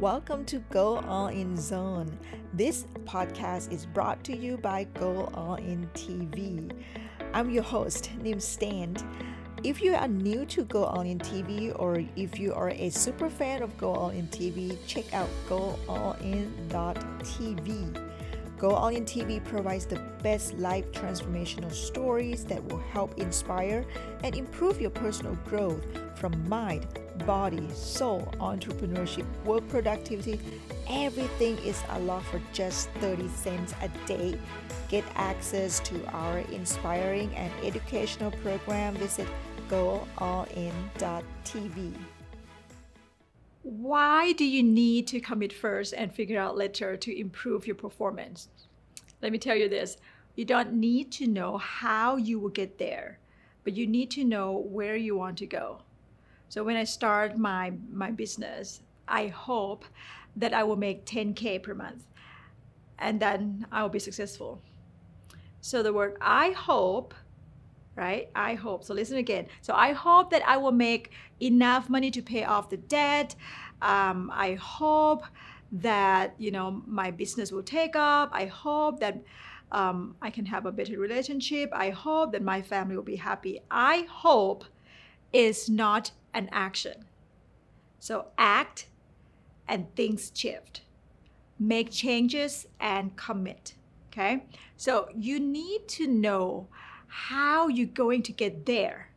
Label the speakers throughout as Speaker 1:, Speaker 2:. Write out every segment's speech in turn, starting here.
Speaker 1: Welcome to Go All In Zone. This podcast is brought to you by Go All In TV. I'm your host, named Stan. If you are new to Go All In TV or if you are a super fan of Go All In TV, check out goallin.tv. Go All In TV provides the best life transformational stories that will help inspire and improve your personal growth from mind, body, soul, entrepreneurship, work productivity. Everything is unlocked for just 30 cents a day. Get access to our inspiring and educational program. Visit goallin.tv.
Speaker 2: Why do you need to commit first and figure out later to improve your performance? Let me tell you this you don't need to know how you will get there, but you need to know where you want to go. So when I start my, my business, I hope that I will make 10K per month and then I will be successful. So the word I hope right? I hope. So listen again. So I hope that I will make enough money to pay off the debt. Um, I hope that you know my business will take up. I hope that um, I can have a better relationship. I hope that my family will be happy. I hope is not an action. So act and things shift. Make changes and commit. Okay? So you need to know how you're going to get there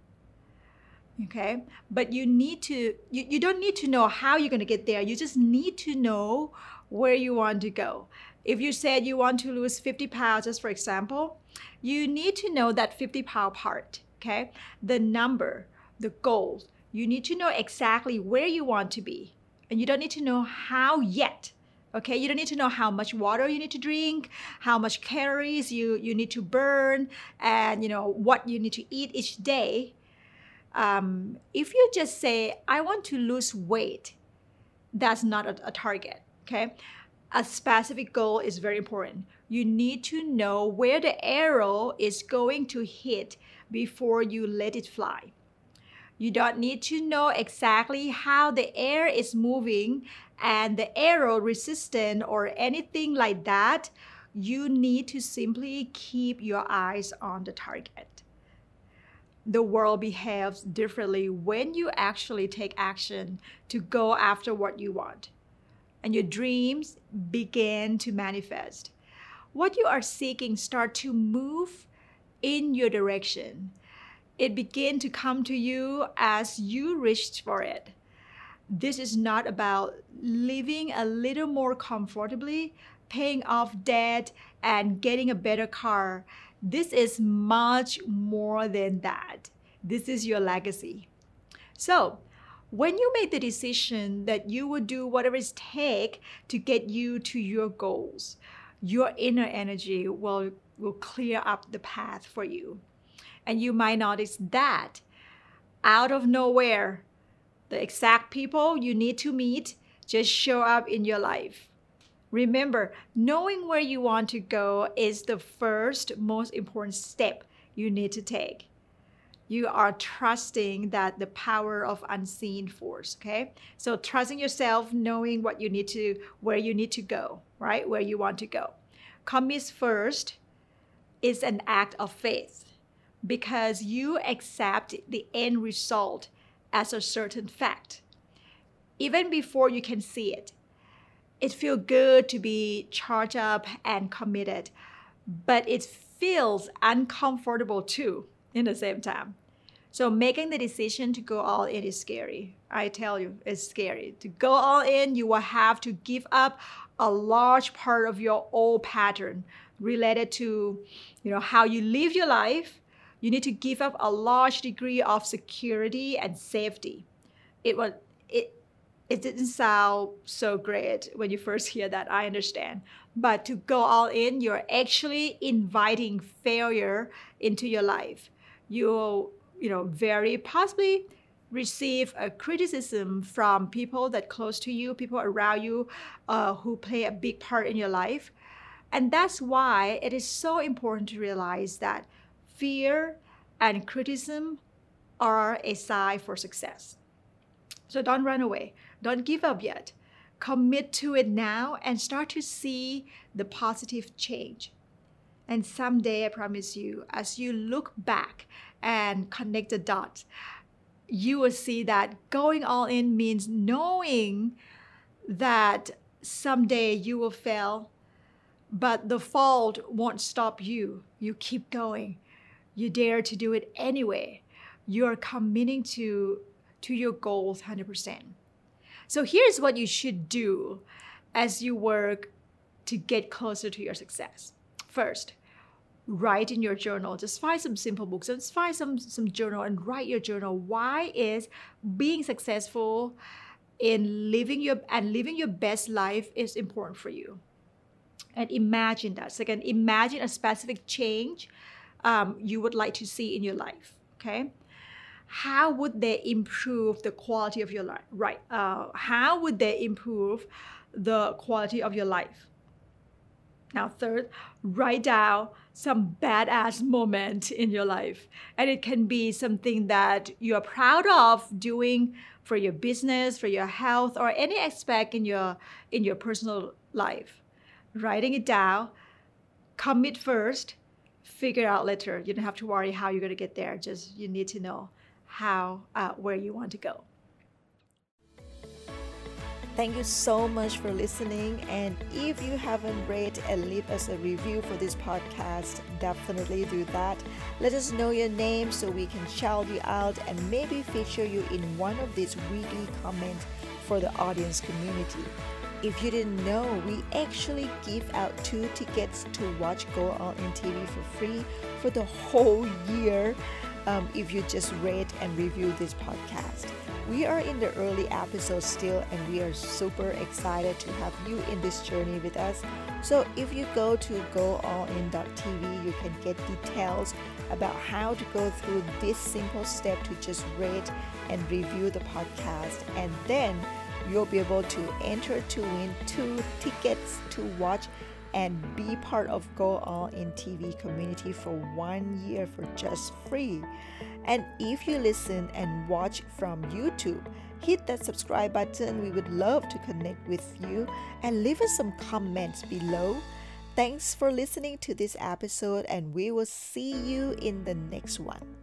Speaker 2: okay but you need to you, you don't need to know how you're going to get there you just need to know where you want to go if you said you want to lose 50 pounds just for example you need to know that 50 pound part okay the number the goal you need to know exactly where you want to be. And you don't need to know how yet okay? You don't need to know how much water you need to drink how much calories you you need to burn and you know what you need to eat each day. Um, if you just say i want to lose weight that's not a, a target okay? A specific goal is very important. You need to know where the arrow is going to hit before you let it fly you don't need to know exactly how the air is moving and the arrow resistant or anything like that. You need to simply keep your eyes on the target. The world behaves differently when you actually take action to go after what you want. And your dreams begin to manifest. What you are seeking start to move in your direction it began to come to you as you reached for it. This is not about living a little more comfortably, paying off debt, and getting a better car. This is much more than that. This is your legacy. So, when you make the decision that you will do whatever it takes to get you to your goals, your inner energy will, will clear up the path for you. And you might notice that out of nowhere, the exact people you need to meet just show up in your life. Remember, knowing where you want to go is the first most important step you need to take. You are trusting that the power of unseen force, okay? So trusting yourself, knowing what you need to where you need to go, right? Where you want to go. Commit first is an act of faith because you accept the end result as a certain fact. Even before you can see it, it feels good to be charged up and committed, but it feels uncomfortable too in the same time. So making the decision to go all in is scary. I tell you, it's scary. To go all in, you will have to give up a large part of your old pattern related to, you know, how you live your life you need to give up a large degree of security and safety. It was it it didn't sound so great when you first hear that, I understand. But to go all in, you're actually inviting failure into your life. You'll, you know, very possibly receive a criticism from people that close to you, people around you uh, who play a big part in your life. And that's why it is so important to realize that fear and criticism are a sign for success. So don't run away. Don't give up yet. Commit to it now and start to see the positive change. And someday, I promise you, as you look back and connect the dots, you will see that going all in means knowing that someday you will fail, but the fault won't stop you. You keep going. You dare to do it anyway. You're committing to, to your goals 100%. So here's what you should do as you work to get closer to your success. First, write in your journal. Just find some simple books. Just find some some journal and write your journal. Why is being successful in living your and living your best life is important for you? And imagine that. Second, imagine a specific change um, you would like to see in your life. Okay. How would they improve the quality of your life? Right. Uh, how would they improve the quality of your life? Now, third, write down some badass moment in your life. And it can be something that you're proud of doing for your business, for your health, or any aspect in your in your personal life. Writing it down, commit first, figure out later. You don't have to worry how you're gonna get there. Just you need to know how uh, where you want to go.
Speaker 1: Thank you so much for listening. And if you haven't read and leave us a review for this podcast, definitely do that. Let us know your name so we can shout you out and maybe feature you in one of these weekly comments for the audience community. If you didn't know, we actually give out two tickets to watch Go All In TV for free for the whole year um, if you just rate and review this podcast. We are in the early episodes still, and we are super excited to have you in this journey with us. So, if you go to goallin.tv, you can get details about how to go through this simple step to just rate and review the podcast, and then you'll be able to enter to win two tickets to watch and be part of Go All In TV community for one year for just free. And if you listen and watch from YouTube, hit that subscribe button. We would love to connect with you and leave us some comments below. Thanks for listening to this episode, and we will see you in the next one.